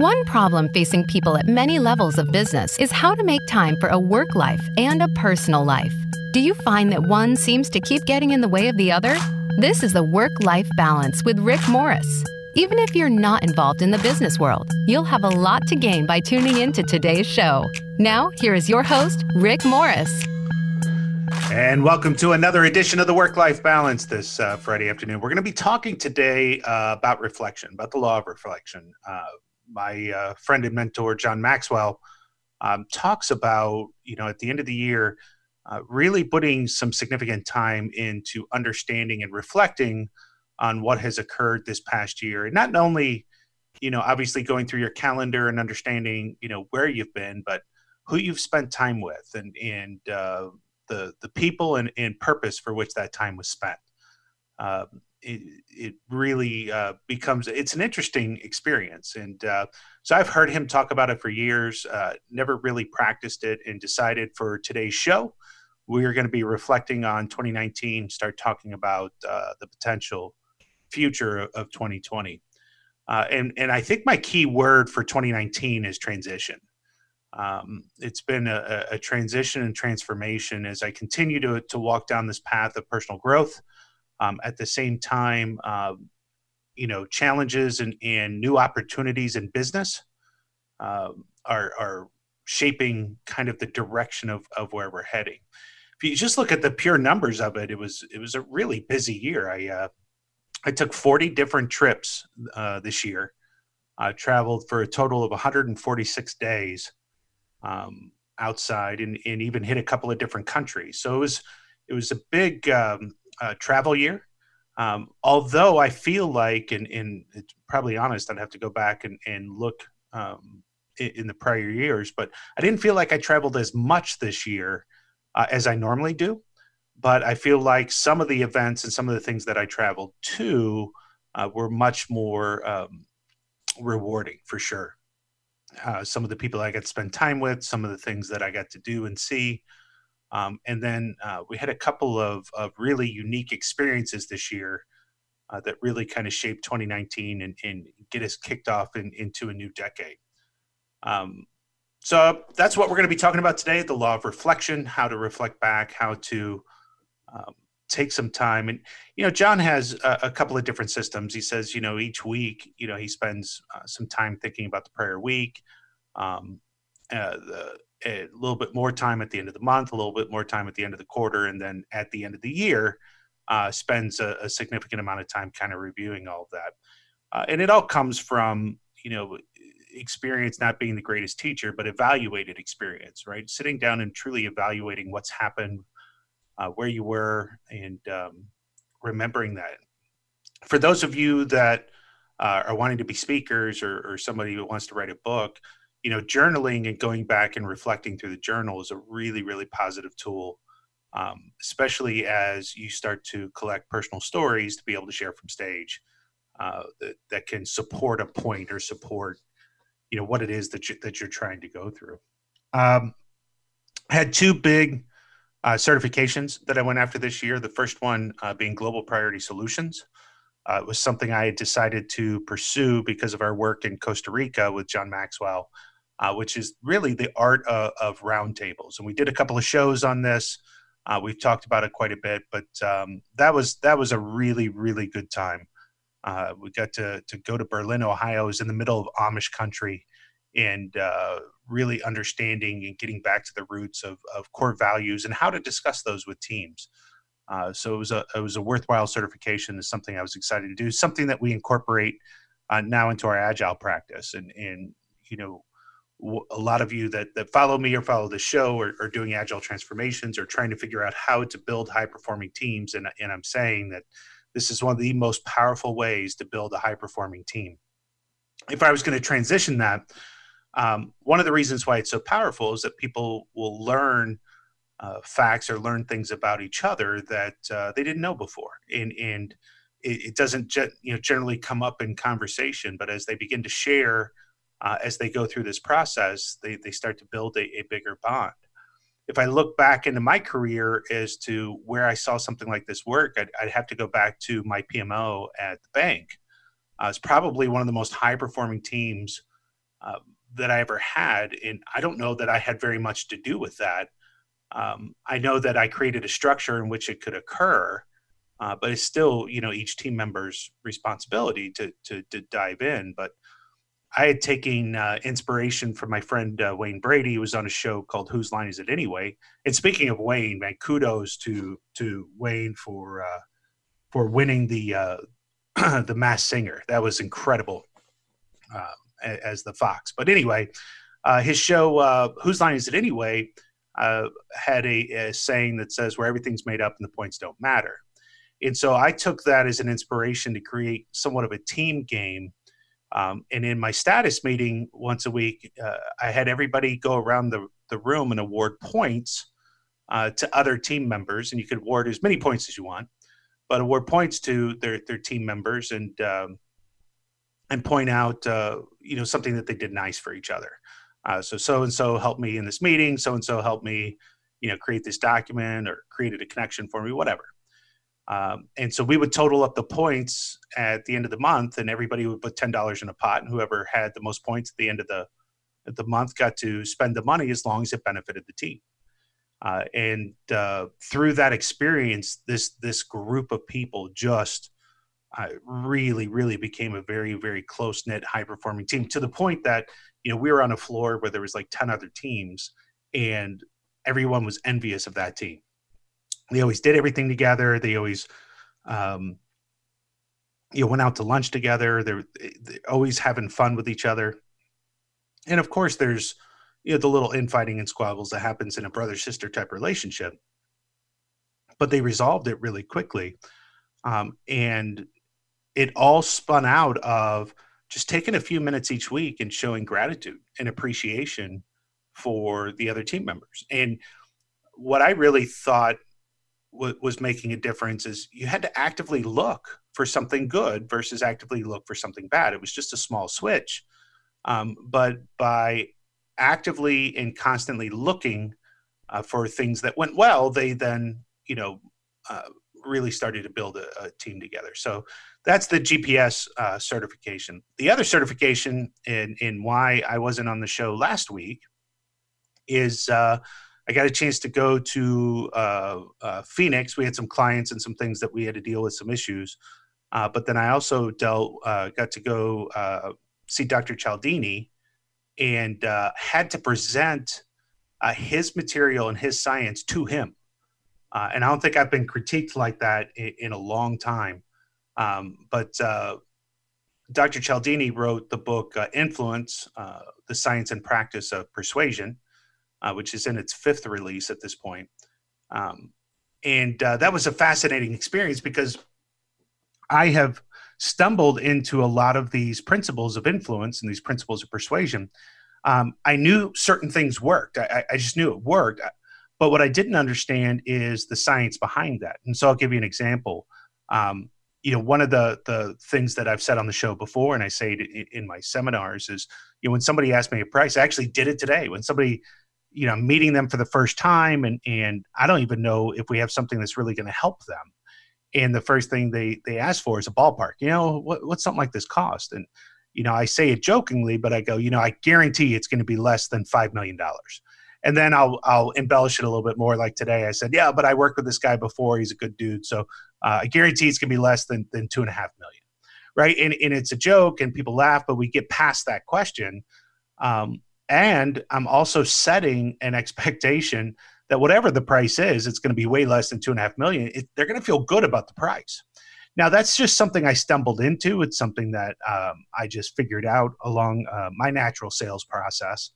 One problem facing people at many levels of business is how to make time for a work life and a personal life. Do you find that one seems to keep getting in the way of the other? This is the Work Life Balance with Rick Morris. Even if you're not involved in the business world, you'll have a lot to gain by tuning in to today's show. Now, here is your host, Rick Morris. And welcome to another edition of the Work Life Balance this uh, Friday afternoon. We're going to be talking today uh, about reflection, about the law of reflection. Uh, my uh, friend and mentor, John Maxwell, um, talks about, you know, at the end of the year, uh, really putting some significant time into understanding and reflecting on what has occurred this past year. And not only, you know, obviously going through your calendar and understanding, you know, where you've been, but who you've spent time with and, and, uh, the the people and, and purpose for which that time was spent. Uh, it, it really uh, becomes it's an interesting experience and uh, so i've heard him talk about it for years uh, never really practiced it and decided for today's show we're going to be reflecting on 2019 start talking about uh, the potential future of 2020 uh, and and i think my key word for 2019 is transition um, it's been a, a, transition and transformation as I continue to, to walk down this path of personal growth. Um, at the same time, um, you know, challenges and, and new opportunities in business uh, are, are shaping kind of the direction of, of where we're heading. If you just look at the pure numbers of it, it was it was a really busy year. I uh, I took 40 different trips uh, this year. I traveled for a total of 146 days um, outside and, and even hit a couple of different countries. So it was it was a big um, uh, travel year. Um, although I feel like, and, and, it's probably honest, I'd have to go back and, and look um, in, in, the prior years, but I didn't feel like I traveled as much this year uh, as I normally do. But I feel like some of the events and some of the things that I traveled to uh, were much more um, rewarding for sure uh, some of the people I got to spend time with, some of the things that I got to do and see. Um, and then uh, we had a couple of, of really unique experiences this year uh, that really kind of shaped 2019 and, and get us kicked off in, into a new decade. Um, so that's what we're going to be talking about today the law of reflection, how to reflect back, how to um, take some time and you know john has a, a, couple of different systems he says you know each week you know he spends uh, some time thinking about the prior week um, uh, the, a little bit more time at the end of the month a little bit more time at the end of the quarter and then at the end of the year uh, spends a, a, significant amount of time kind of reviewing all of that uh, and it all comes from you know experience not being the greatest teacher but evaluated experience right sitting down and truly evaluating what's happened uh, where you were and um, remembering that. For those of you that uh, are wanting to be speakers or, or somebody who wants to write a book, you know, journaling and going back and reflecting through the journal is a really, really positive tool, um, especially as you start to collect personal stories to be able to share from stage uh, that, that can support a point or support, you know, what it is that, you, that you're trying to go through. Um, had two big uh, certifications that I went after this year. The first one uh, being Global Priority Solutions. Uh, it was something I had decided to pursue because of our work in Costa Rica with John Maxwell, uh, which is really the art of, of roundtables. And we did a couple of shows on this. Uh, we've talked about it quite a bit, but um, that was that was a really really good time. Uh, we got to to go to Berlin, Ohio. It was in the middle of Amish country, and uh, really understanding and getting back to the roots of, of core values and how to discuss those with teams. Uh, so it was a it was a worthwhile certification. It's something I was excited to do. Something that we incorporate uh, now into our agile practice. And and you know, a lot of you that that follow me or follow the show are, doing agile transformations or trying to figure out how to build high performing teams. And and I'm saying that this is one of the most powerful ways to build a high performing team. If I was going to transition that um, one of the reasons why it's so powerful is that people will learn uh, facts or learn things about each other that uh, they didn't know before, and and it, it doesn't ge- you know generally come up in conversation, but as they begin to share, uh, as they go through this process, they they start to build a, a bigger bond. If I look back into my career as to where I saw something like this work, I'd, I'd have to go back to my PMO at the bank. Uh, it's probably one of the most high performing teams uh, that I ever had. And I don't know that I had very much to do with that. Um, I know that I created a structure in which it could occur, uh, but it's still, you know, each team member's responsibility to, to, to dive in. But I had taken uh, inspiration from my friend uh, Wayne Brady, who was on a show called "Whose Line Is It Anyway?" And speaking of Wayne, man, kudos to to Wayne for uh, for winning the uh, the Masked Singer. That was incredible uh, as the Fox. But anyway, uh, his show "Whose Line Is It Anyway?" had a, a saying that says, "Where everything's made up and the points don't matter." And so I took that as an inspiration to create somewhat of a team game um, and in my status meeting once a week, uh, I had everybody go around the, the room and award points uh, to other team members. And you could award as many points as you want, but award points to their, their team members and, um, and point out, uh, you know, something that they did nice for each other. Uh, so, so and so helped me in this meeting. So and so helped me, you know, create this document or created a connection for me, whatever. Um, and so we would total up the points at the end of the month, and everybody would put ten dollars in a pot, and whoever had the most points at the end of the the month got to spend the money as long as it benefited the team. Uh, and uh, through that experience, this this group of people just uh, really, really became a very, very close knit, high performing team to the point that you know we were on a floor where there was like ten other teams, and everyone was envious of that team they always did everything together. They always, um, you know, went out to lunch together. They're, they're always having fun with each other. And of course, there's you know the little infighting and squabbles that happens in a brother sister type relationship. But they resolved it really quickly, um, and it all spun out of just taking a few minutes each week and showing gratitude and appreciation for the other team members. And what I really thought was making a difference is you had to actively look for something good versus actively look for something bad. It was just a small switch. Um, but by actively and constantly looking uh, for things that went well, they then, you know, uh, really started to build a, a, team together. So that's the GPS uh, certification. The other certification, in, in why I wasn't on the show last week, is uh, I got a chance to go to uh, uh, Phoenix. We had some clients and some things that we had to deal with, some issues. Uh, but then I also dealt, uh, got to go uh, see Dr. Cialdini and uh, had to present his material and his science to him. and I don't think I've been critiqued like that in, in a long time. Um, but Dr. Cialdini wrote the book Influence, The Science and Practice of Persuasion uh, which is in its fifth release at this point. Um, and uh, that was a fascinating experience because I have stumbled into a lot of these principles of influence and these principles of persuasion. Um, I knew certain things worked. I, I, just knew it worked. But what I didn't understand is the science behind that. And so I'll give you an example. Um, you know, one of the the things that I've said on the show before, and I say it in, my seminars, is you know when somebody asks me a price, I actually did it today. When somebody you know meeting them for the first time and and i don't even know if we have something that's really going to help them. And the first thing they they ask for is a ballpark you know what, what's something like this cost? And you know i say it jokingly but i go you know i guarantee it's going to be less than five million dollars. And then i'll i'll embellish it a little bit more like today i said yeah but i worked with this guy before he's a good dude so uh, i guarantee it's going to be less than than two and a half million. Right? And, and it's a joke and people laugh but we get past that question um, and I'm also setting an expectation that whatever the price is, it's going to be way less than two and a half million. It, they're going to feel good about the price. Now, that's just something I stumbled into. It's something that um, I just figured out along uh, my natural sales process.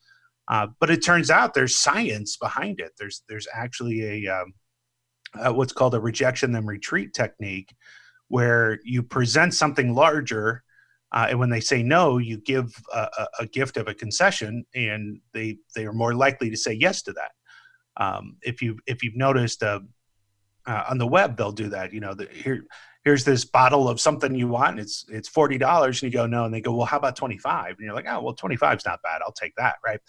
Uh, but it turns out there's science behind it. There's there's actually a um, uh, what's called a rejection then retreat technique, where you present something larger uh, and when they say no, you give a, a, gift of a concession, and they they are more likely to say yes to that. Um, if you if you've noticed uh, uh, on the web, they'll do that. You know, the, here here's this bottle of something you want. It's it's forty dollars, and you go no, and they go, well, how about twenty five? And you're like, oh, well, twenty five is not bad. I'll take that, right?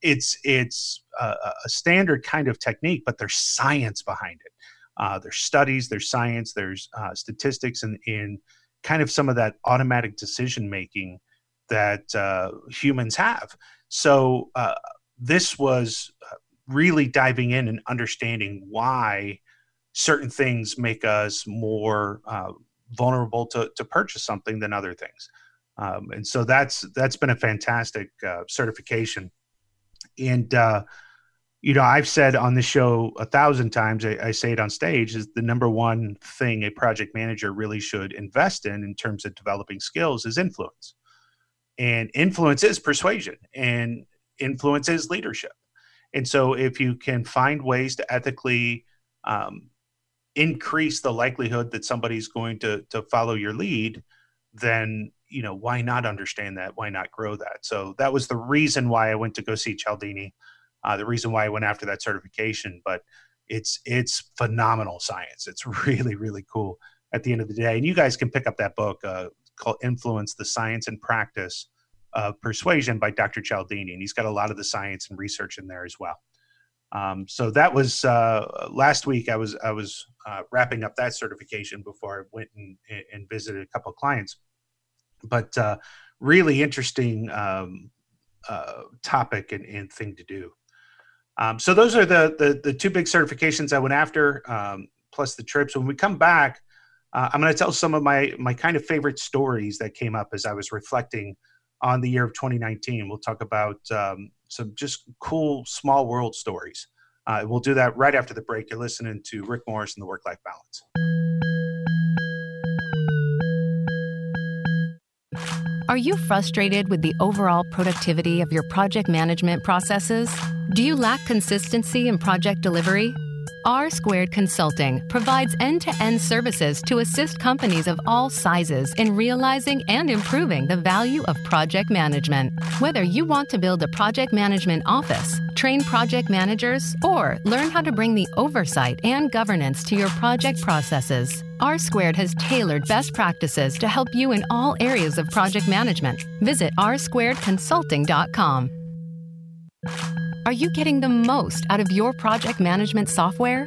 It's it's a, a standard kind of technique, but there's science behind it. Uh, there's studies, there's science, there's uh, statistics, and in, in kind of some of that automatic decision making that uh, humans have. So uh, this was uh, really diving in and understanding why certain things make us more uh, vulnerable to, to purchase something than other things. Um, and so that's that's been a fantastic uh, certification. And uh, you know, I've said on this show a thousand times. I, I, say it on stage: is the number one thing a project manager really should invest in in terms of developing skills is influence. And influence is persuasion, and influence is leadership. And so, if you can find ways to ethically um, increase the likelihood that somebody's going to to follow your lead, then you know why not understand that? Why not grow that? So that was the reason why I went to go see Cialdini. Uh, the reason why I went after that certification, but it's it's phenomenal science. It's really really cool at the end of the day. And you guys can pick up that book uh, called "Influence: The Science and Practice of Persuasion" by Dr. Cialdini, and he's got a lot of the science and research in there as well. Um, so that was uh, last week. I was I was uh, wrapping up that certification before I went and, and visited a couple of clients. But uh, really interesting um, uh, topic and, and, thing to do. Um, so those are the, the, the two big certifications I went after, um, plus the trips. When we come back, uh, I'm going to tell some of my my kind of favorite stories that came up as I was reflecting on the year of 2019. We'll talk about um, some just cool small world stories. Uh, we'll do that right after the break. You're listening to Rick Morris and the Work Life Balance. Are you frustrated with the overall productivity of your project management processes? Do you lack consistency in project delivery? R Squared Consulting provides end to end services to assist companies of all sizes in realizing and improving the value of project management. Whether you want to build a project management office, train project managers, or learn how to bring the oversight and governance to your project processes, R Squared has tailored best practices to help you in all areas of project management. Visit rsquaredconsulting.com. Are you getting the most out of your project management software?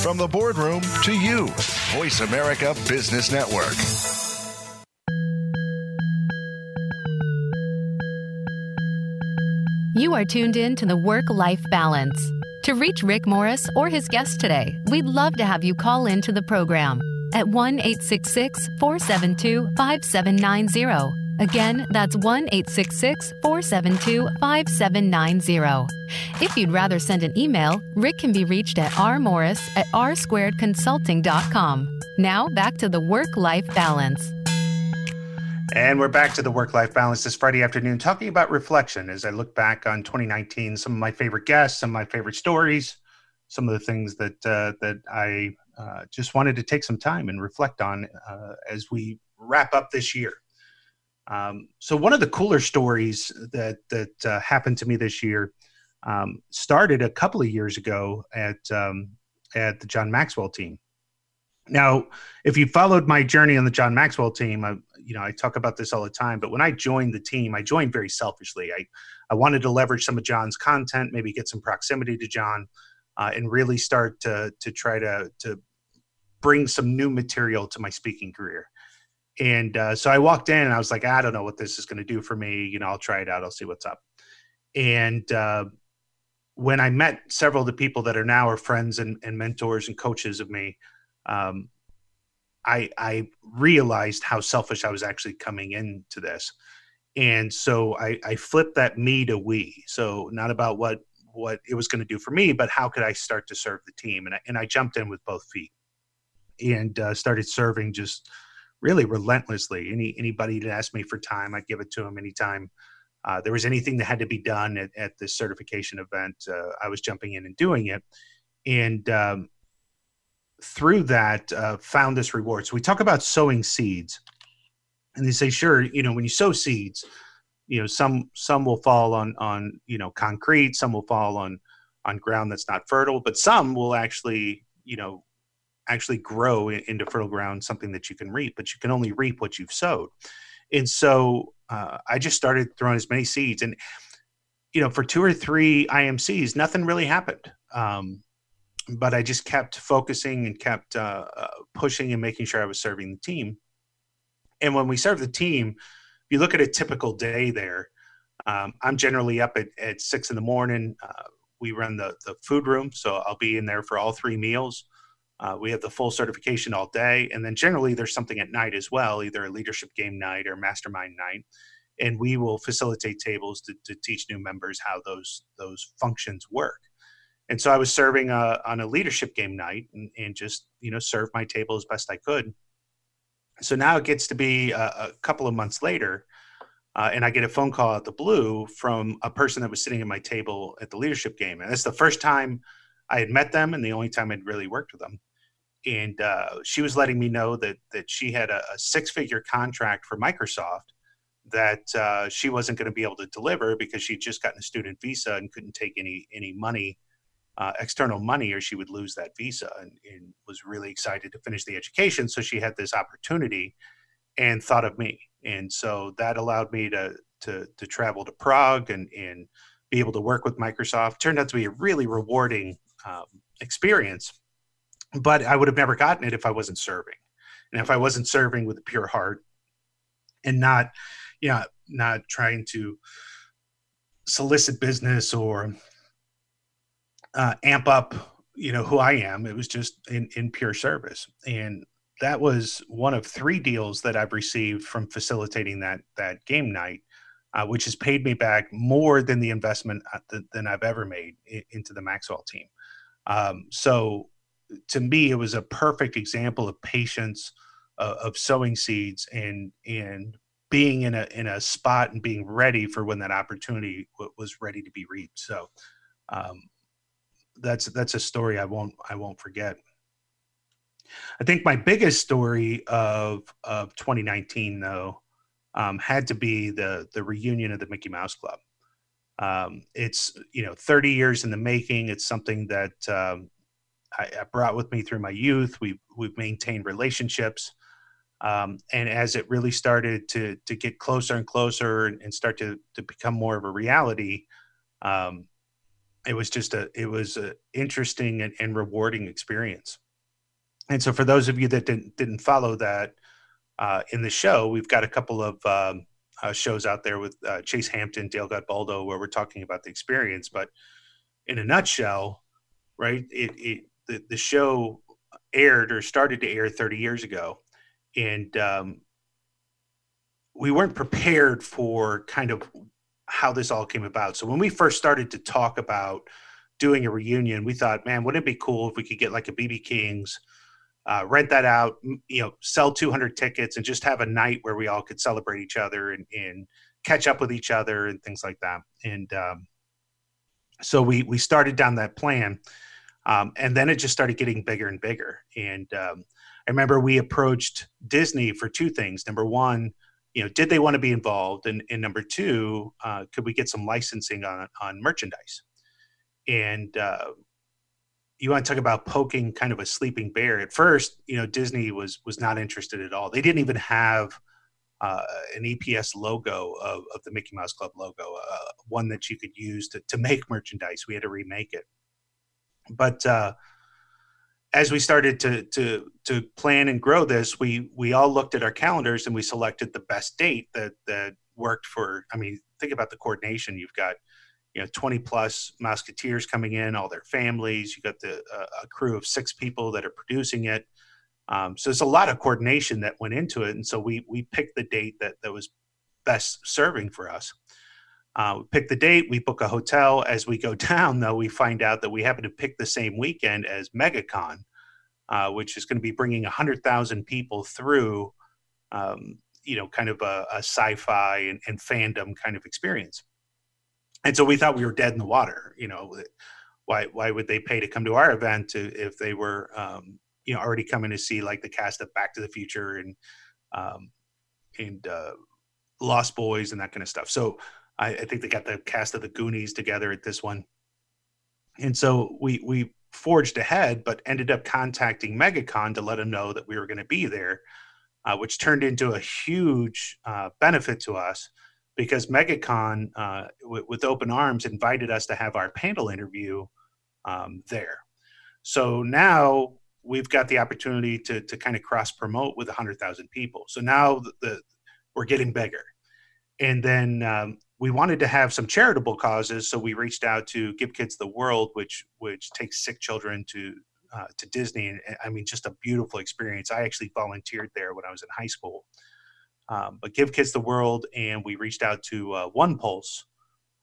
From the boardroom to you, Voice America Business Network. You are tuned in to the Work Life Balance. To reach Rick Morris or his guest today, we'd love to have you call in to the program at 1 866 472 5790. Again, that's 1 866 472 5790. If you'd rather send an email, Rick can be reached at rmorris at rsquaredconsulting.com. Now back to the work life balance. And we're back to the work life balance this Friday afternoon, talking about reflection as I look back on 2019, some of my favorite guests, some of my favorite stories, some of the things that uh, that I uh, just wanted to take some time and reflect on uh, as we wrap up this year. Um, so one of the cooler stories that that uh, happened to me this year um, started a couple of years ago at um, at the John Maxwell team. Now, if you followed my journey on the John Maxwell team, I, you know I talk about this all the time. But when I joined the team, I joined very selfishly. I I wanted to leverage some of John's content, maybe get some proximity to John, uh, and really start to to try to to bring some new material to my speaking career. And uh, so I walked in and I was like, I don't know what this is going to do for me. You know, I'll try it out. I'll see what's up. And uh, when I met several of the people that are now are friends and, and mentors and coaches of me, um, I, I realized how selfish I was actually coming into this. And so I, I flipped that me to we. So not about what what it was going to do for me, but how could I start to serve the team? And I, and I jumped in with both feet and uh, started serving just really relentlessly. Any anybody that asked me for time, I'd give it to them anytime. Uh, there was anything that had to be done at, at this certification event, uh, I was jumping in and doing it, and um, through that, uh, found this reward. So we talk about sowing seeds, And they say, sure, you know, when you sow seeds, you know, some some will fall on on you know concrete, some will fall on on ground that's not fertile, but some will actually, you know, actually grow into fertile ground, something that you can reap, but you can only reap what you've sowed. And so uh, I just started throwing as many seeds, and you know, for two or three IMCs, nothing really happened. Um, but I just kept focusing and kept uh, uh, pushing and making sure I was serving the team. And when we serve the team, if you look at a typical day there, um, I'm generally up at, at six in the morning. Uh, we run the, the food room, so I'll be in there for all three meals. Uh, we have the full certification all day, and then generally there's something at night as well, either a leadership game night or mastermind night, and we will facilitate tables to, to teach new members how those those functions work. And so I was serving uh, on a leadership game night and, and, just you know serve my table as best I could. So now it gets to be a, a couple of months later, uh, and I get a phone call out the blue from a person that was sitting at my table at the leadership game, and that's the first time I had met them and the only time I'd really worked with them and uh, she was letting me know that that she had a, a six figure contract for Microsoft that uh, she wasn't going to be able to deliver because she'd just gotten a student visa and couldn't take any any money uh, external money or she would lose that visa and, and, was really excited to finish the education so she had this opportunity and thought of me. And so that allowed me to to, to travel to prague and, and be able to work with microsoft. Turned out to be a really rewarding um, experience but I would have never gotten it if I wasn't serving, and if I wasn't serving with a pure heart, and not, yeah, not trying to solicit business or uh, amp up, you know, who I am. It was just in in pure service, and that was one of three deals that I've received from facilitating that that game night. Uh, which has paid me back more than the investment uh, than I've ever made in, into the Maxwell team. Um, so to me, it was a perfect example of patience, uh, of sowing seeds, and and being in a in a spot and being ready for when that opportunity w- was ready to be reaped. So um, that's that's a story I won't I won't forget. I think my biggest story of of 2019 though um, had to be the the reunion of the Mickey Mouse Club. Um, it's you know 30 years in the making. It's something that um, I, I brought with me through my youth. We've we've maintained relationships, um, and as it really started to to get closer and closer and, and start to to become more of a reality, um, it was just a it was an interesting and, and, rewarding experience. And so, for those of you that didn't didn't follow that uh, in the show, we've got a couple of um, uh, shows out there with uh, Chase Hampton, Dale Godboldo, where we're talking about the experience. But in a nutshell, right, it, it the, the show aired or started to air 30 years ago. And um, we weren't prepared for kind of how this all came about. So when we first started to talk about doing a reunion, we thought, man, wouldn't it be cool if we could get like a BB King's, uh, rent that out, you know, sell 200 tickets and just have a night where we all could celebrate each other and, and catch up with each other and things like that. And um, so we we started down that plan. Um, and then it just started getting bigger and bigger. And um, I remember we approached Disney for two things. Number one, you know, did they want to be involved? And, and number two, uh, could we get some licensing on, on merchandise? And uh, you want to talk about poking kind of a sleeping bear. At first, you know, Disney was was not interested at all. They didn't even have uh, an EPS logo of, of the Mickey Mouse Club logo, uh, one that you could use to, to make merchandise. We had to remake it but uh, as we started to to to plan and grow this, we we all looked at our calendars and we selected the best date that that worked for. I mean, think about the coordination. You've got you know 20 plus Mouseketeers coming in, all their families. You got the uh, a crew of six people that are producing it. Um, so there's a lot of coordination that went into it, and so we we picked the date that that was best serving for us. Uh, pick the date, we book a hotel. As we go down, though, we find out that we happen to pick the same weekend as MegaCon, uh, which is going to be bringing 100,000 people through, um, you know, kind of a, a sci-fi and, and, fandom kind of experience. And so we thought we were dead in the water. You know, why why would they pay to come to our event to, if they were, um, you know, already coming to see like the cast of Back to the Future and um, and uh, Lost Boys and that kind of stuff. So I, I think they got the cast of the Goonies together at this one, and so we we forged ahead, but ended up contacting MegaCon to let them know that we were going to be there, uh, which turned into a huge uh, benefit to us because MegaCon, uh, w- with open arms, invited us to have our panel interview um, there. So now we've got the opportunity to, to kind of cross promote with 100,000 people. So now the, the, we're getting bigger. And then um, we wanted to have some charitable causes, so we reached out to Give Kids the World, which which takes sick children to uh, to Disney. And I mean, just a beautiful experience. I actually volunteered there when I was in high school. Um, but Give Kids the World, and we reached out to uh, One Pulse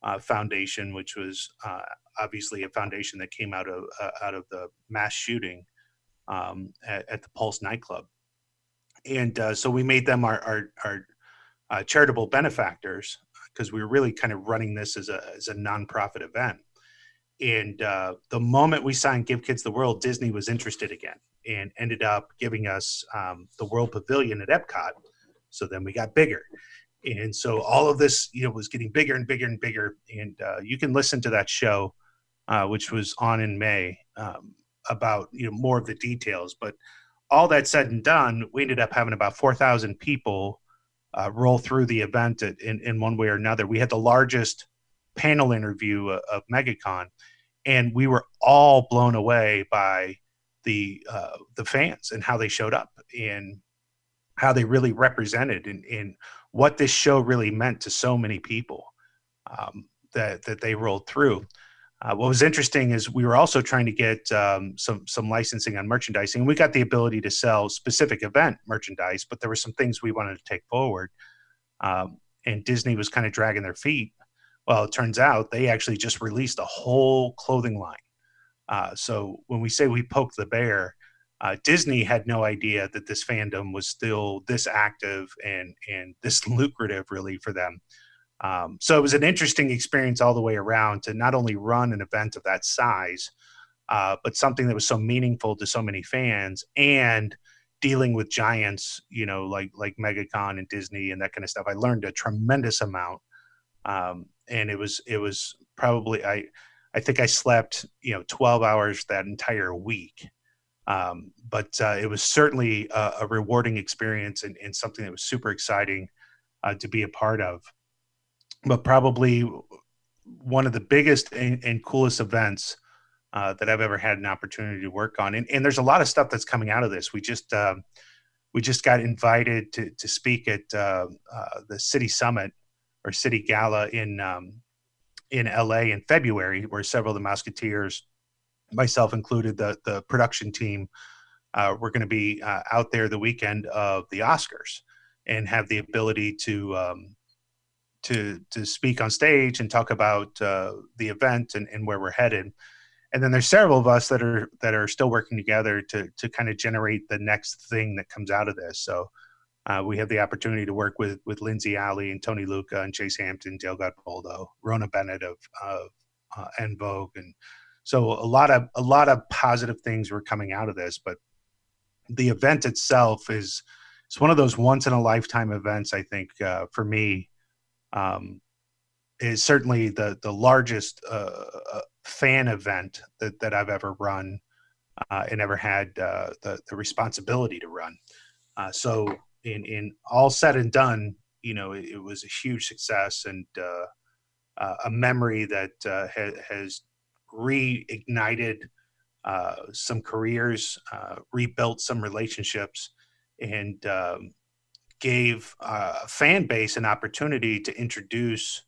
uh, Foundation, which was uh, obviously a foundation that came out of uh, out of the mass shooting um, at, at, the Pulse nightclub. And uh, so we made them our, our, our charitable benefactors because we were really kind of running this as a as a nonprofit event. And uh, the moment we signed Give Kids the World, Disney was interested again and ended up giving us um, the World Pavilion at Epcot. So then we got bigger. And so all of this, you know, was getting bigger and bigger and bigger. And uh, you can listen to that show, uh, which was on in May, um, about you know more of the details. But all that said and done, we ended up having about four thousand people uh, roll through the event in, in one way or another. We had the largest panel interview uh, of MegaCon, and we were all blown away by the uh, the fans and how they showed up and how they really represented and, and what this show really meant to so many people um, that that they rolled through. Uh, what was interesting is we were also trying to get um, some some licensing on merchandising. and We got the ability to sell specific event merchandise, but there were some things we wanted to take forward. Um, and Disney was kind of dragging their feet. Well, it turns out they actually just released a whole clothing line. Uh, so when we say we poked the bear, uh, Disney had no idea that this fandom was still this active and and this lucrative, really, for them. Um, so it was an interesting experience all the way around to not only run an event of that size, uh, but something that was so meaningful to so many fans and dealing with giants, you know, like like MegaCon and Disney and that kind of stuff. I learned a tremendous amount, um, and it was it was probably I I think I slept you know 12 hours that entire week. Um, but uh, it was certainly a, a rewarding experience and, and, something that was super exciting uh, to be a part of but probably one of the biggest and, and coolest events uh, that I've ever had an opportunity to work on. And, and, there's a lot of stuff that's coming out of this. We just uh, we just got invited to to speak at uh, uh the City Summit or City Gala in um, in LA in February, where several of the Mouseketeers, myself included, the the production team, uh, we're going to be uh, out there the weekend of the Oscars and have the ability to um, to to speak on stage and talk about uh, the event and, and where we're headed. And then there's several of us that are that are still working together to to kind of generate the next thing that comes out of this. So uh, we have the opportunity to work with with Lindsey Alley and Tony Lucca and Chase Hampton, Dale Godboldo, Rhona Bennett of of uh, En Vogue, and so a lot of a lot of positive things were coming out of this. But the event itself is it's one of those once in a lifetime events. I think uh, for me, um, is certainly the the largest uh, uh, fan event that, that I've ever run uh, and ever had uh, the the responsibility to run. Uh, so in in all said and done, you know, it, it was a huge success and uh, a memory that ha- has reignited some careers, rebuilt some relationships, and um, gave uh, a fan base an opportunity to introduce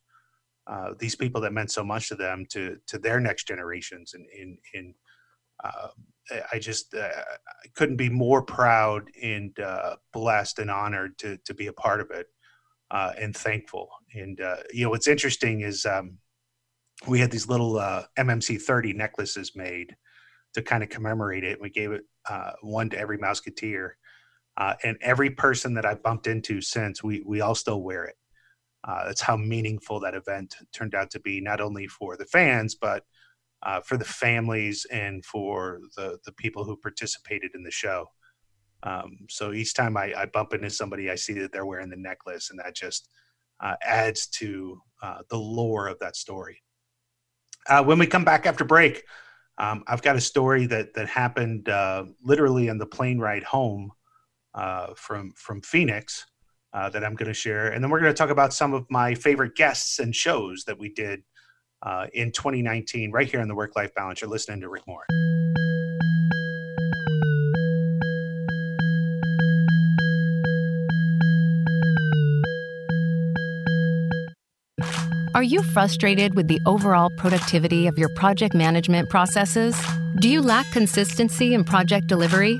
uh, these people that meant so much to them to to their next generations. And in in uh, I just uh, I couldn't be more proud and uh, blessed and honored to to be a part of it uh, and thankful. And you know what's interesting is um, we had these little MMC 30 necklaces made to kind of commemorate it. We gave it one to every Mouseketeer uh, and every person that I've bumped into since, we we all still wear it. Uh, that's how meaningful that event turned out to be, not only for the fans, but uh, for the families and for the the people who participated in the show. Um, so each time I, I, bump into somebody, I see that they're wearing the necklace, and that just uh, adds to uh, the lore of that story. Uh, when we come back after break, um, I've got a story that that happened uh, literally on the plane ride home uh, from from Phoenix uh, that I'm going to share, and then we're going to talk about some of my favorite guests and shows that we did uh, in 2019 right here on the Work Life Balance. You're listening to Rick Moore. Are you frustrated with the overall productivity of your project management processes? Do you lack consistency in project delivery?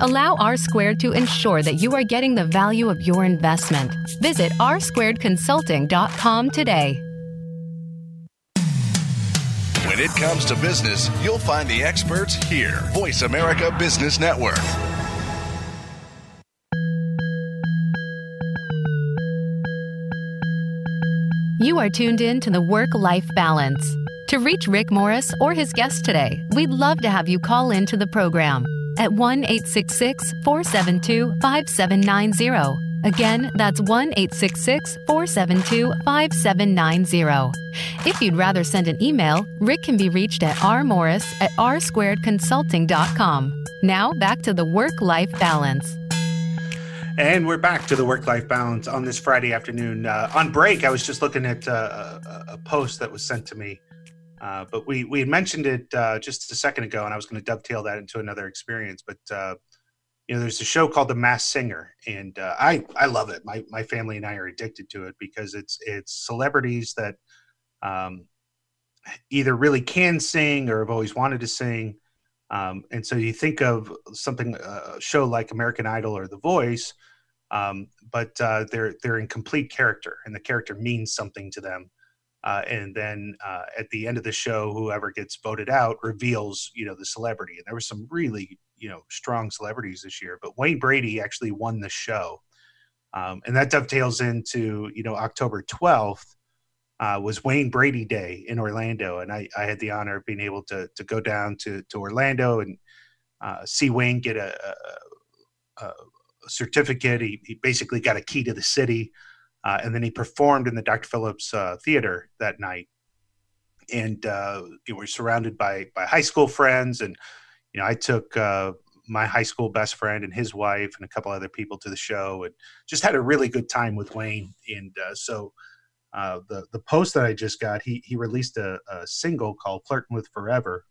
Allow R Squared to ensure that you are getting the value of your investment. Visit rsquaredconsulting.com today. When it comes to business, you'll find the experts here. Voice America Business Network. You are tuned in to the Work Life Balance. To reach Rick Morris or his guest today, we'd love to have you call into the program at 1 866 472 5790. Again, that's 1 866 472 5790. If you'd rather send an email, Rick can be reached at rmorris at rsquaredconsulting.com. Now back to the work life balance. And we're back to the work life balance on this Friday afternoon. Uh, on break, I was just looking at uh, a, a post that was sent to me uh, but we we had mentioned it uh, just a second ago, and I was going to dovetail that into another experience. But uh, you know, there's a show called The Masked Singer, and uh, I I love it. My my family and I are addicted to it because it's it's celebrities that um, either really can sing or have always wanted to sing. Um, and so you think of something a show like American Idol or The Voice, um, but uh, they're they're in complete character, and the character means something to them uh, and then uh, at the end of the show, whoever gets voted out reveals, you know, the celebrity. And there were some really, you know, strong celebrities this year. But Wayne Brady actually won the show, um, and that dovetails into, you know, October twelfth uh, was Wayne Brady Day in Orlando, and I, I, had the honor of being able to to go down to to Orlando and uh, see Wayne get a, a, a certificate. He, he basically got a key to the city. Uh, and then he performed in the Dr. Phillips uh, Theater that night. And uh, we were surrounded by by high school friends, and you know, I took uh, my high school best friend and his wife and a couple other people to the show, and just had a really good time with Wayne. And uh, so, uh, the the post that I just got, he he released a, a single called "Flirting with Forever,"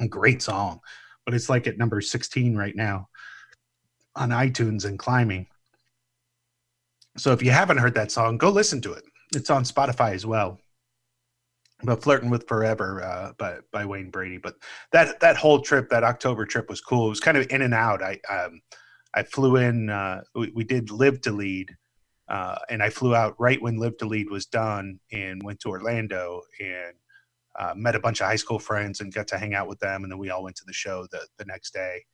a great song, but it's like at number sixteen right now on iTunes and climbing so if you haven't heard that song, go listen to it. It's on Spotify as well. But flirting with forever uh, by by Wayne Brady. But that that whole trip, that October trip, was cool. It was kind of in and out. I um, I flew in. Uh, we, we, did live to lead, uh, and I flew out right when live to lead was done, and went to Orlando and uh, met a bunch of high school friends and got to hang out with them. And then we all went to the show the the next day.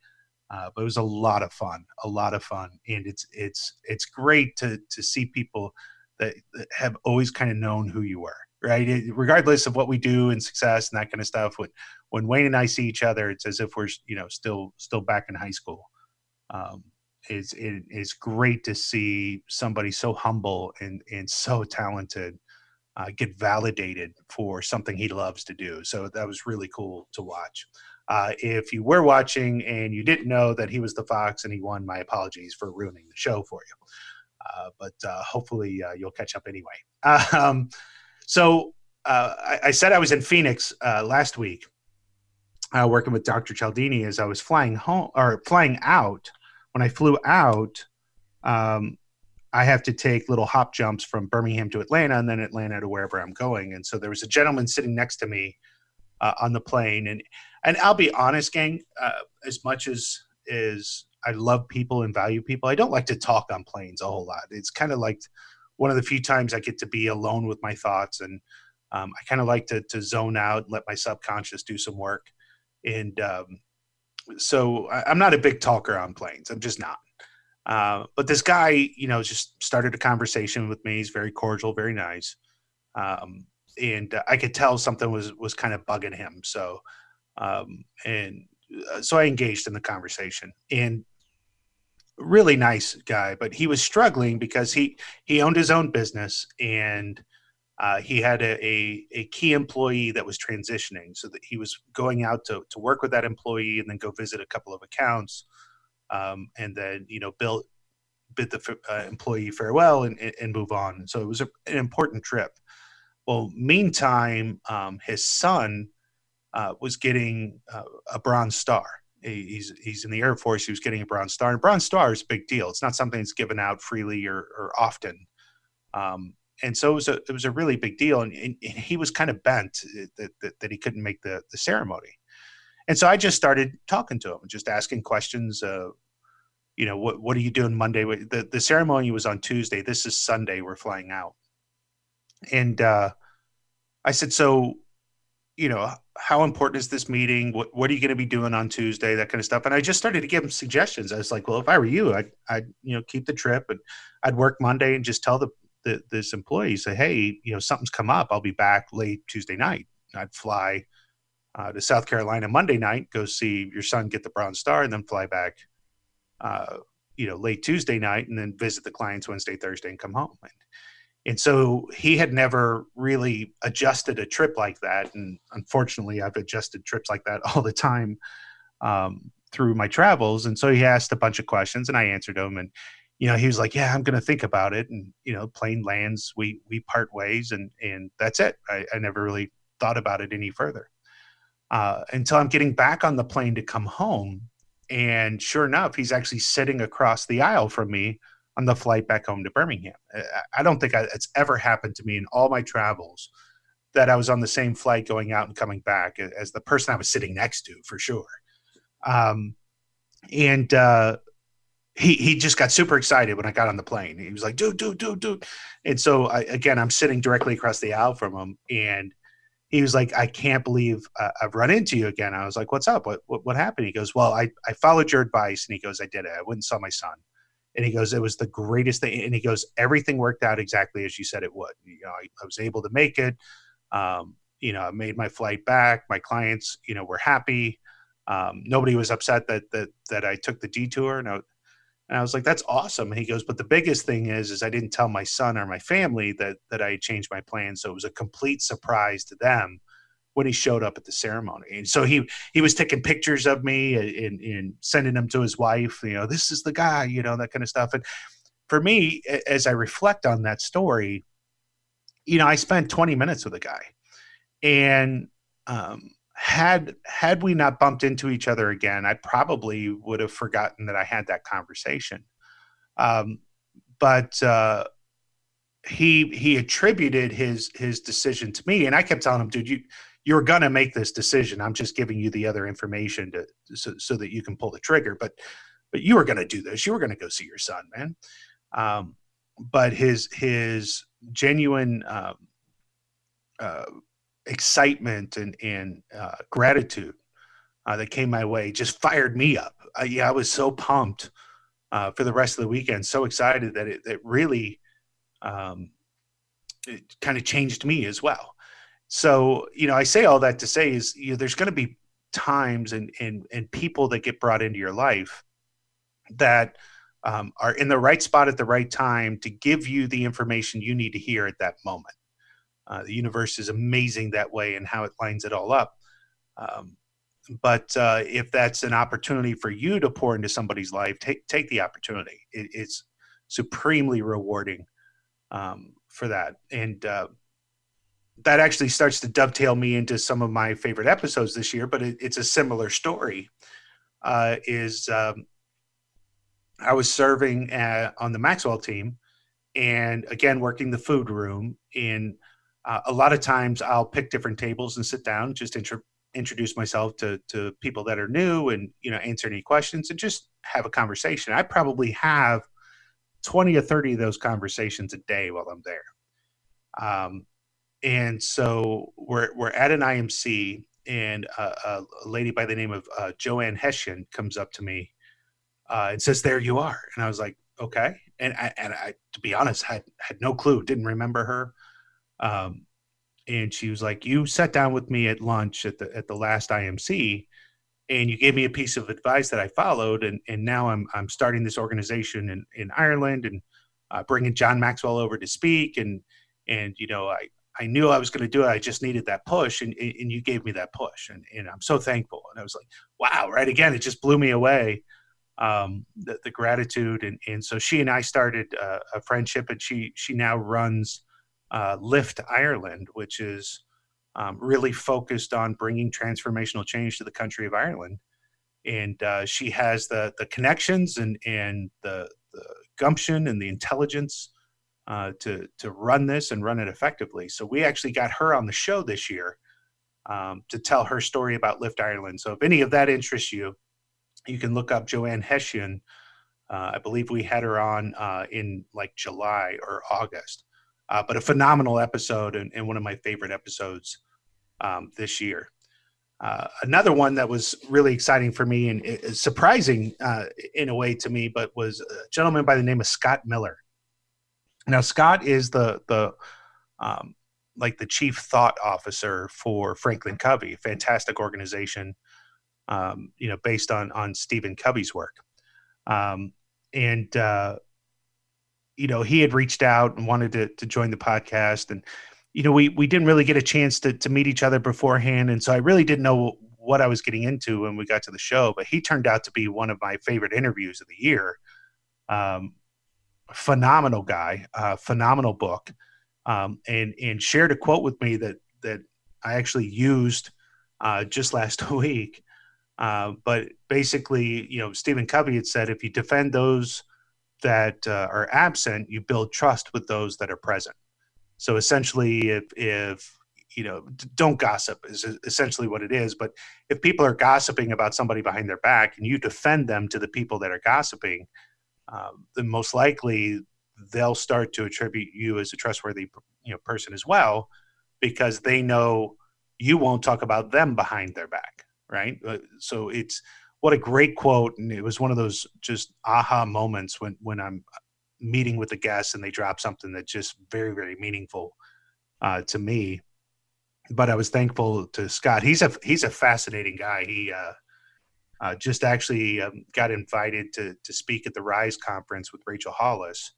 Uh, but it was a lot of fun, a lot of fun, and it's it's it's great to to see people that, that have always kind of known who you were, right? It, regardless of what we do and success and that kind of stuff. When when Wayne and I see each other, it's as if we're you know still still back in high school. Um, it's it is great to see somebody so humble and and so talented uh, get validated for something he loves to do. So that was really cool to watch. Uh, if you were watching and you didn't know that he was the Fox and he won, my apologies for ruining the show for you. Uh, but uh, hopefully uh, you'll catch up anyway. Um, so uh, I, I, said I was in Phoenix uh, last week, working with Dr. Cialdini as I was flying home or flying out. When I flew out, um, I have to take little hop jumps from Birmingham to Atlanta and then Atlanta to wherever I'm going. And so there was a gentleman sitting next to me on the plane, and and I'll be honest, gang, uh, as much as is I love people and value people, I don't like to talk on planes a whole lot. It's kind of like one of the few times I get to be alone with my thoughts, and um, I kind of like to to zone out let my subconscious do some work. And um, so I, I'm not a big talker on planes. I'm just not. Uh, but this guy, you know, just started a conversation with me. He's very cordial, very nice, um, and I could tell something was was kind of bugging him. So, um, and uh, so I engaged in the conversation. And really nice guy, but he was struggling because he he owned his own business and uh, he had a, a, a, key employee that was transitioning, so that he was going out to, to work with that employee and then go visit a couple of accounts um, and then you know build bid the uh, employee farewell and, and move on. So it was a, an important trip. Well, meantime, um, his son uh, was getting uh, a Bronze Star. He's he's in the Air Force. He was getting a Bronze Star. And Bronze Star is a big deal. It's not something that's given out freely or, or often. Um, and so it was a it was a really big deal. And, and he was kind of bent that, that, that he couldn't make the the ceremony. And so I just started talking to him, just asking questions. Uh, you know, what what are you doing Monday? The the ceremony was on Tuesday. This is Sunday. We're flying out, and uh, I said, so, you know, how important is this meeting? What what are you going to be doing on Tuesday? That kind of stuff. And I just started to give him suggestions. I was like, well, if I were you, I'd I'd you know keep the trip and I'd work Monday and just tell the, the this employee say, hey, you know, something's come up. I'll be back late Tuesday night. I'd fly uh, to South Carolina Monday night, go see your son get the Bronze Star, and then fly back, uh, you know, late Tuesday night, and then visit the clients Wednesday, Thursday, and come home. And, and so he had never really adjusted a trip like that. And unfortunately, I've adjusted trips like that all the time um, through my travels. And so he asked a bunch of questions, and I answered them. And you know, he was like, "Yeah, I'm going to think about it." And you know, plane lands, we we part ways, and and that's it. I, I never really thought about it any further uh, until I'm getting back on the plane to come home. And sure enough, he's actually sitting across the aisle from me on the flight back home to Birmingham. I don't think it's ever happened to me in all my travels that I was on the same flight going out and coming back as the person I was sitting next to, for sure. Um, and uh, he he just got super excited when I got on the plane. He was like, "Dude, dude, dude, dude!" And so I, again, I'm sitting directly across the aisle from him, and he was like, I can't believe uh, I've run into you again. I was like, what's up? What, what, what happened? He goes, well, I, I followed your advice. And he goes, I did it. I went and saw my son. And he goes, it was the greatest thing. And he goes, everything worked out exactly as you said it would. You know, I, I was able to make it. Um, you know, I made my flight back. My clients, you know, were happy. Um, nobody was upset that, that, that I took the detour. And I, and I was like, that's awesome. And he goes, but the biggest thing is, is I didn't tell my son or my family that, that I changed my plan. So it was a complete surprise to them when he showed up at the ceremony. And so he, he was taking pictures of me and, and sending them to his wife, you know, this is the guy, you know, that kind of stuff. And for me, as I reflect on that story, you know, I spent 20 minutes with a guy and, um, had had we not bumped into each other again, I probably would have forgotten that I had that conversation. Um, but uh, he he attributed his his decision to me, and I kept telling him, "Dude, you you're gonna make this decision. I'm just giving you the other information to so, so that you can pull the trigger. But but you were gonna do this. You were gonna go see your son, man." Um, but his his genuine um, uh, excitement and, and uh, gratitude uh, that came my way just fired me up. I, yeah, I was so pumped uh, for the rest of the weekend, so excited that it, it really um, it kind of changed me as well. So, you know, I say all that to say is, you know, there's going to be times and, and, and people that get brought into your life that um, are in the right spot at the right time to give you the information you need to hear at that moment. Uh, the universe is amazing that way and how it lines it all up. Um, but uh, if that's an opportunity for you to pour into somebody's life, take take the opportunity. It, it's supremely rewarding um, for that. And uh, that actually starts to dovetail me into some of my favorite episodes this year, but it, it's a similar story. Uh, is um, I was serving at, on the Maxwell team, and again working the food room. And uh, a lot of times I'll pick different tables and sit down, just intro- introduce myself to to people that are new, and you know answer any questions and just have a conversation. I probably have twenty or thirty of those conversations a day while I'm there. Um, and so we're we're at an IMC, and a, a lady by the name of uh, Joanne Hession comes up to me uh, and says, "There you are," and I was like, "Okay," and I, and I, to be honest, had had no clue, didn't remember her. Um, and she was like, "You sat down with me at lunch at the at the last IMC, and you gave me a piece of advice that I followed, and and now I'm I'm starting this organization in in Ireland and uh, bringing John Maxwell over to speak, and and you know I I knew I was going to do it. I just needed that push, and and you gave me that push, and and I'm so thankful. And I was like, wow, right again, it just blew me away, um, the, the gratitude, and and so she and I started uh, a friendship, and she she now runs uh, Lift Ireland, which is um, really focused on bringing transformational change to the country of Ireland, and uh, she has the the connections and and the the gumption and the intelligence uh, to to run this and run it effectively. So we actually got her on the show this year um, to tell her story about Lift Ireland. So if any of that interests you, you can look up Joanne Hession. Uh, I believe we had her on uh, in like July or August, uh, but a phenomenal episode and, and, one of my favorite episodes um, this year. Uh, another one that was really exciting for me and surprising uh, in a way to me, but was a gentleman by the name of Scott Miller. Now Scott is the the um, like the chief thought officer for Franklin Covey, a fantastic organization, um, you know, based on on Stephen Covey's work. Um, and uh, you know, he had reached out and wanted to to join the podcast, and you know, we we didn't really get a chance to to meet each other beforehand, and so I really didn't know what I was getting into when we got to the show. But he turned out to be one of my favorite interviews of the year. Um, phenomenal guy, uh, phenomenal book, um, and and shared a quote with me that that I actually used uh, just last week. Uh, but basically, you know, Stephen Covey had said, if you defend those that uh, are absent, you build trust with those that are present. So essentially, if if you know, don't gossip is essentially what it is. But if people are gossiping about somebody behind their back and you defend them to the people that are gossiping, um, then most likely they'll start to attribute you as a trustworthy you know person as well because they know you won't talk about them behind their back right? Uh, so it's what a great quote and it was one of those just aha moments when when i'm meeting with a guest and they drop something that's just very very meaningful uh, to me. But i was thankful to scott. He's a he's a fascinating guy. He uh, uh, just actually um, got invited to to speak at the Rise conference with Rachel Hollis.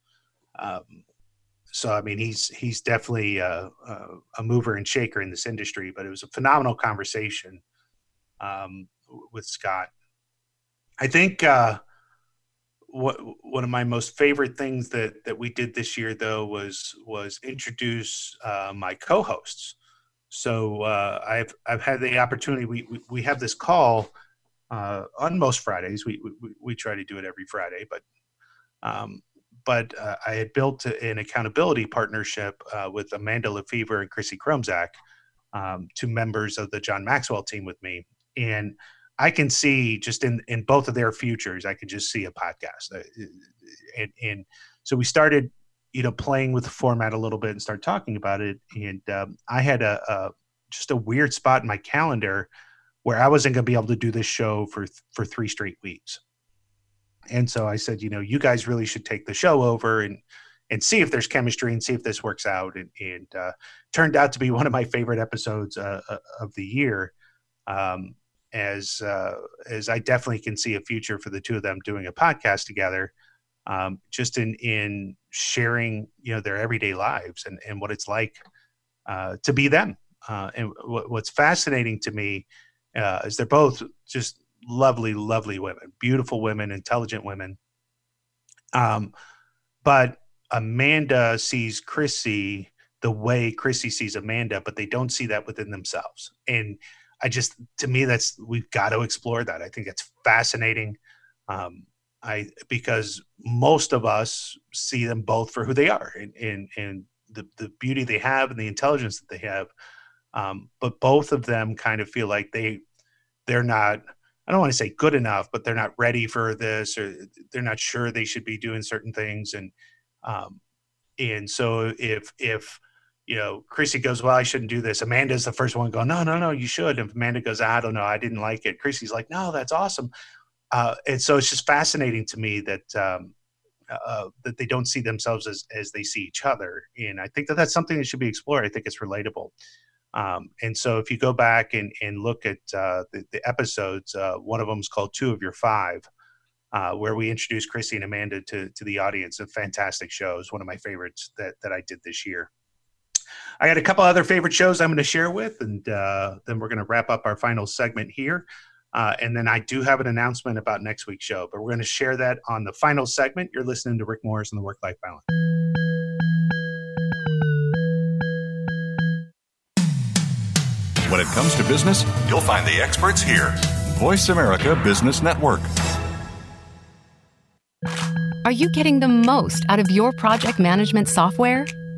Um, so I mean, he's he's definitely a, a, a, mover and shaker in this industry. But it was a phenomenal conversation um, with Scott. I think uh, what one of my most favorite things that that we did this year, though, was was introduce uh, my co-hosts. So uh, I've I've had the opportunity. We, we we have this call uh, on most Fridays. We, we, we try to do it every Friday, but um, but uh, I had built an accountability partnership uh, with Amanda Lefevre and Chrissy Kromzak, um, two members of the John Maxwell team with me, and I can see just in in both of their futures, I can just see a podcast, uh, and, and so we started, you know, playing with the format a little bit and start talking about it, and um, I had a, a just a weird spot in my calendar where I wasn't going to be able to do this show for for three straight weeks. And so I said, you know, you guys really should take the show over and and see if there's chemistry and see if this works out. And, and uh, turned out to be one of my favorite episodes uh, uh, of the year. Um, as uh, as I definitely can see a future for the two of them doing a podcast together, um, just in in sharing you know their everyday lives and and what it's like uh, to be them. Uh, and w- what's fascinating to me uh, is they're both just lovely, lovely women, beautiful women, intelligent women. Um, but Amanda sees Chrissy, the way Chrissy sees Amanda, but they don't see that within themselves. And I just, to me, that's we've got to explore that. I think that's fascinating. Um, I because most of us see them both for who they are and and, and the the beauty they have and the intelligence that they have. Um, but both of them kind of feel like they they're not I don't want to say good enough, but they're not ready for this, or they're not sure they should be doing certain things, and um, and so if if you know Chrissy goes, well, I shouldn't do this. Amanda's the first one going, no, no, no, you should. If Amanda goes, I don't know, I didn't like it. Chrissy's like, no, that's awesome. Uh, and so it's just fascinating to me that um, uh, that they don't see themselves as as they see each other, and I think that that's something that should be explored. I think it's relatable. Um, and so if you go back and, and look at uh, the, the, episodes, uh, one of them is called Two of Your Five, uh, where we introduced Chrissy and Amanda to, to the audience. A fantastic show. It's one of my favorites that, that I did this year. I got a couple other favorite shows I'm going to share with, and uh, then we're going to wrap up our final segment here. Uh, and then I do have an announcement about next week's show, but we're going to share that on the final segment. You're listening to Rick Morris and the Work Life Balance. When it comes to business, you'll find the experts here. Voice America Business Network. Are you getting the most out of your project management software?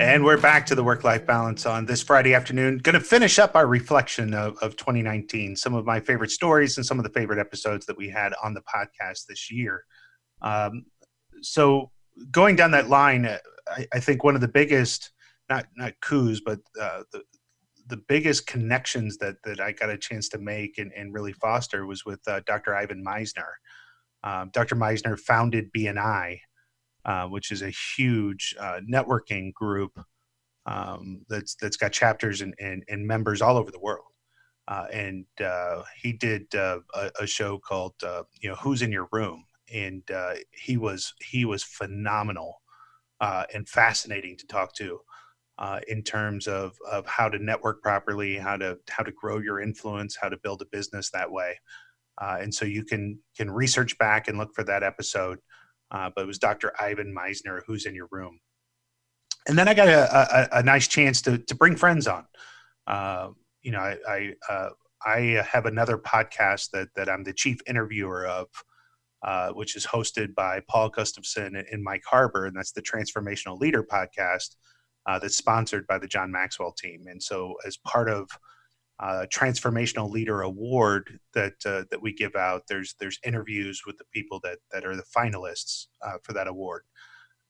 And we're back to the work life balance on this Friday afternoon. Going to finish up our reflection of, of 2019, some of my favorite stories and some of the favorite episodes that we had on the podcast this year. Um, so, going down that line, uh, I, I, think one of the biggest, not not coups, but uh, the the biggest connections that that I got a chance to make and, and really foster was with uh, Dr. Ivan Misner. Um, Dr. Misner founded BNI, uh, which is a huge uh, networking group um, that's that's got chapters and, and, and, members all over the world. Uh, and uh, he did uh, a, a, show called you know Who's in Your Room, and he was he was phenomenal and fascinating to talk to. In terms of, of how to network properly, how to how to grow your influence, how to build a business that way. And so you can can research back and look for that episode uh, but it was Dr. Ivan Misner, who's in your room. And then I got a, a, a nice chance to, to bring friends on. Uh, you know, I I, uh, I, have another podcast that that I'm the chief interviewer of, uh, which is hosted by Paul Gustafson and Mike Harbor, and that's the Transformational Leader podcast uh, that's sponsored by the John Maxwell team. And so, as part of uh, transformational leader award that uh, that we give out. There's there's interviews with the people that that are the finalists uh, for that award,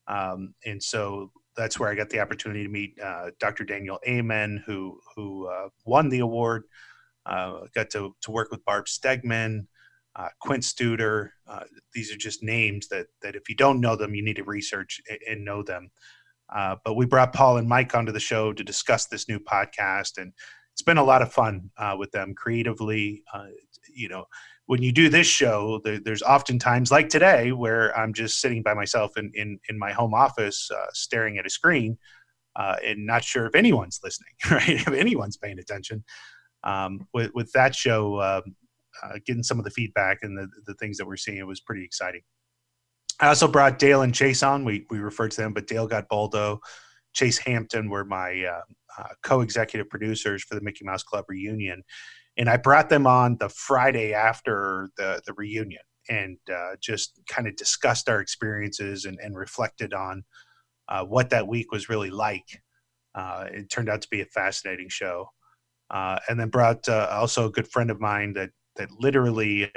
um, and so that's where I got the opportunity to meet uh, Dr. Daniel Amen, who who uh, won the award. Uh, got to to work with Barb Stegman. Quint Studer. these are just names that that if you don't know them, you need to research and, and know them. but we brought Paul and Mike onto the show to discuss this new podcast and it's been a lot of fun uh, with them creatively. Uh, you know, when you do this show, there, there's often times like today where I'm just sitting by myself in in, in my home office, uh, staring at a screen, uh, and not sure if anyone's listening, right? if anyone's paying attention. Um, with with that show, um, uh, getting some of the feedback and the the things that we're seeing, it was pretty exciting. I also brought Dale and Chase on. We we referred to them, but Dale Godboldo. Chase Hampton were my uh, uh, co-executive producers for the Mickey Mouse Club reunion, and I brought them on the Friday after the the reunion and uh, just kind of discussed our experiences and, and reflected on uh, what that week was really like. Uh, it turned out to be a fascinating show, uh, and then brought also a good friend of mine that that literally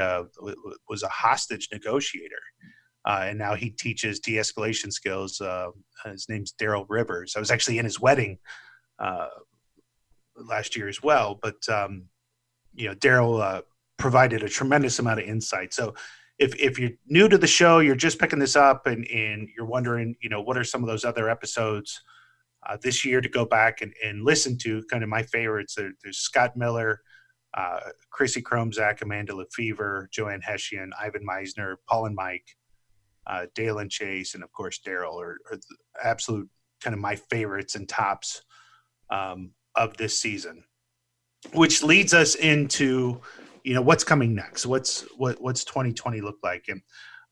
was a hostage negotiator uh, and now he teaches de-escalation skills. Uh, his name's Daryl Rivers. I was actually in his wedding uh, last year as well, but um, you know, Daryl uh, provided a tremendous amount of insight. So, if if you're new to the show, you're just picking this up, and and you're wondering, you know, what are some of those other episodes uh, this year to go back and, and listen to? Kind of my favorites. There, there's Scott Miller. Uh, Chrissy Kromzak, Amanda Lefevre, Joanne Hession, Ivan Misner, Paul and Mike, uh, Dale and Chase, and of course Daryl are, are absolute kind of my favorites and tops um, of this season. Which leads us into, you know, what's coming next. What's what what's 2020 look like? And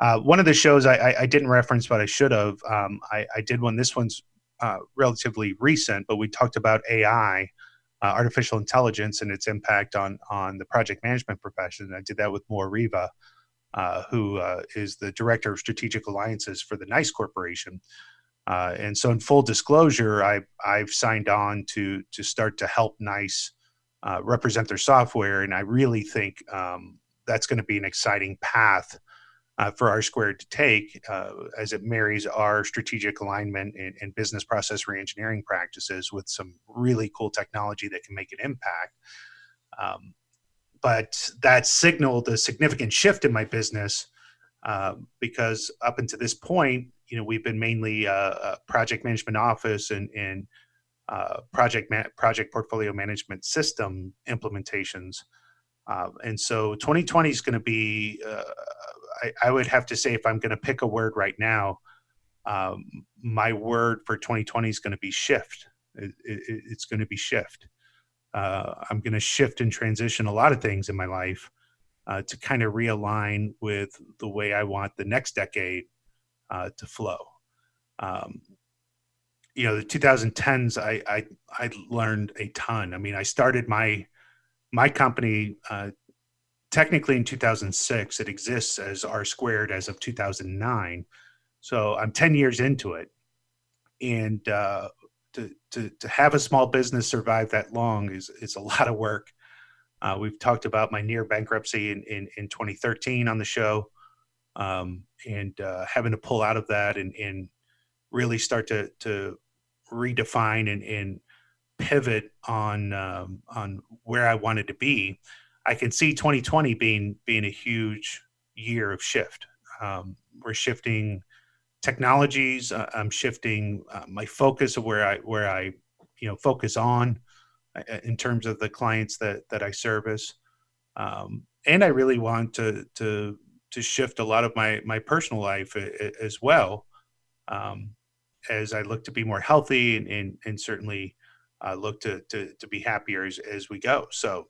uh, one of the shows I, I, I, didn't reference, but I should have. Um, I, I, did one. This one's uh, relatively recent, but we talked about AI, uh, artificial intelligence, and its impact on on the project management profession. I did that with Moore Riva uh, who uh, is the director of strategic alliances for the Nice Corporation. Uh, and so, in full disclosure, I, I've signed on to to start to help Nice uh, represent their software, and I really think um, that's going to be an exciting path uh, for R Squared to take uh, as it marries our strategic alignment and, and, business process reengineering practices with some really cool technology that can make an impact. Um, but that signaled a significant shift in my business uh, because up until this point, you know, we've been mainly uh, a project management office and, and uh, project ma- project portfolio management system implementations. Uh, and so 2020 is going to be, uh, I, I, would have to say, if I'm going to pick a word right now, um, my word for 2020 is going to be shift. It, it, it's going to be shift uh, I'm going to shift and transition a lot of things in my life uh, to kind of realign with the way I want the next decade uh, to flow. Um, you know, the 2010s, I, I, I learned a ton. I mean, I started my my company uh, technically in 2006. It exists as R squared as of 2009. So I'm 10 years into it, and uh, to, to, to have a small business survive that long is, is a lot of work. Uh, we've talked about my near bankruptcy in, in, in 2013 on the show um, and uh, having to pull out of that and, and really start to, to redefine and, and pivot on, um, on where I wanted to be. I can see 2020 being, being a huge year of shift. Um, we're shifting technologies. Uh, I'm shifting uh, my focus of where I where I you know focus on uh, uh, in terms of the clients that that I service, um, and I really want to to to shift a lot of my my personal life as well, um, as I look to be more healthy and and, and certainly uh, look to, to to be happier as as we go. So.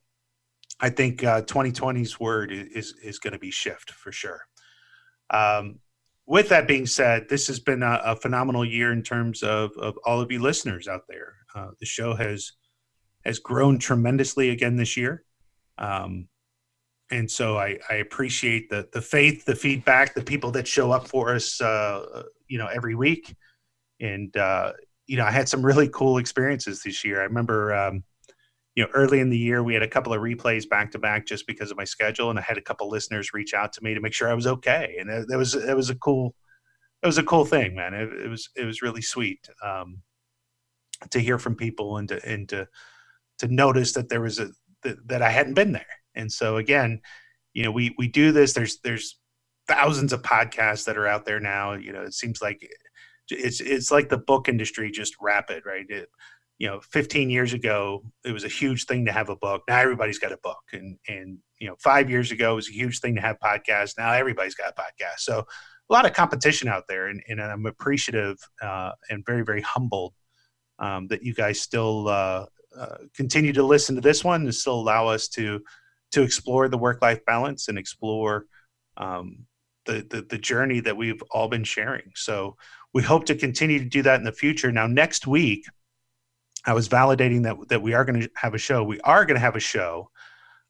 I think uh, 2020's word is is going to be shift for sure. Um, with that being said, this has been a, a phenomenal year in terms of, of all of you listeners out there. Uh, the show has has grown tremendously again this year. Um, and so I, I, appreciate the the faith, the feedback, the people that show up for us, uh, you know, every week. And uh, you know, I had some really cool experiences this year. I remember um, you know, early in the year, we had a couple of replays back to back just because of my schedule, and I had a couple listeners reach out to me to make sure I was okay, and it, it was it was a cool it was a cool thing, man. It, it was it was really sweet um, to hear from people and to and to to notice that there was a that, that I hadn't been there, and so again, you know, we we do this. There's there's thousands of podcasts that are out there now. You know, it seems like it's it's like the book industry just rapid, right? It, you know 15 years ago it was a huge thing to have a book now everybody's got a book and and you know five years ago it was a huge thing to have podcasts now everybody's got a podcast so a lot of competition out there and, and i'm appreciative uh, and very very humbled um, that you guys still uh, uh, continue to listen to this one and still allow us to to explore the work life balance and explore um, the, the the journey that we've all been sharing so we hope to continue to do that in the future now next week I was validating that that we are going to have a show. We are going to have a show,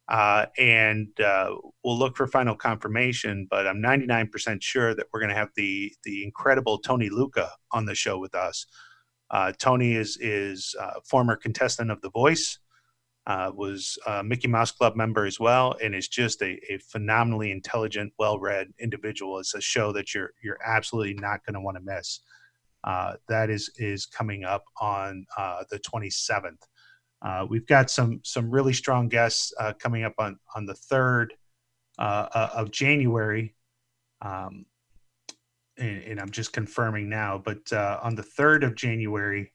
uh, and uh, we'll look for final confirmation. But I'm 99% sure that we're going to have the the incredible Tony Lucca on the show with us. Uh, Tony is is former contestant of The Voice, uh, was a Mickey Mouse Club member as well, and is just a, a phenomenally intelligent, well-read individual. It's a show that you're you're absolutely not going to want to miss. Uh, that is is coming up on uh, the 27th. Uh, we've got some some really strong guests uh, coming up on on the third uh, of January, um, and, and, I'm just confirming now. But on the third of January,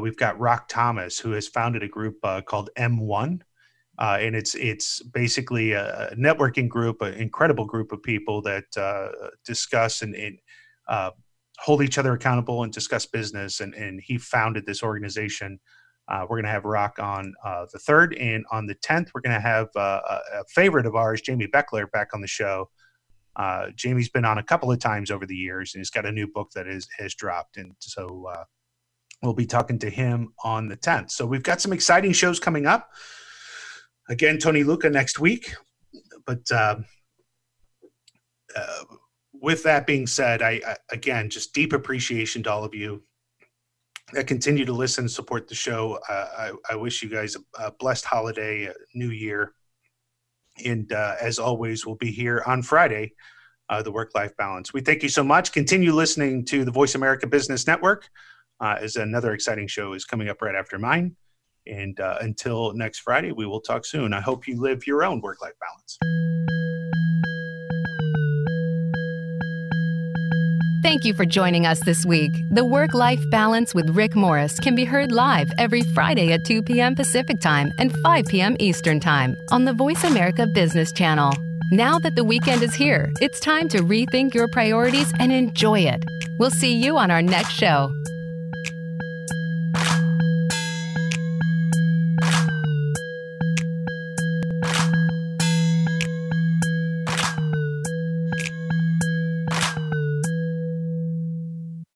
we've got Rock Thomas, who has founded a group called M1. and it's it's basically a networking group, an incredible group of people that discuss and, and hold each other accountable and discuss business. And, and he founded this organization. Uh, we're going to have Rock on uh, the third, and on the tenth, we're going to have uh, a, favorite of ours, Jamie Beckler, back on the show. Uh, Jamie's been on a couple of times over the years, and he's got a new book that is has dropped, and so uh, we'll be talking to him on the tenth. So we've got some exciting shows coming up. Again, Tony Lucca next week, but um, uh, with that being said, I, I, again just deep appreciation to all of you that continue to listen and support the show. Uh, I, I, wish you guys a, a blessed holiday, a new year, and uh, as always, we'll be here on Friday. Uh, the work life balance. We thank you so much. Continue listening to the Voice America Business Network, uh, as another exciting show is coming up right after mine. And uh, until next Friday, we will talk soon. I hope you live your own work life balance. Thank you for joining us this week. The Work Life Balance with Rick Morris can be heard live every Friday at 2 p.m. Pacific Time and 5 p.m. Eastern Time on the Voice America Business Channel. Now that the weekend is here, it's time to rethink your priorities and enjoy it. We'll see you on our next show.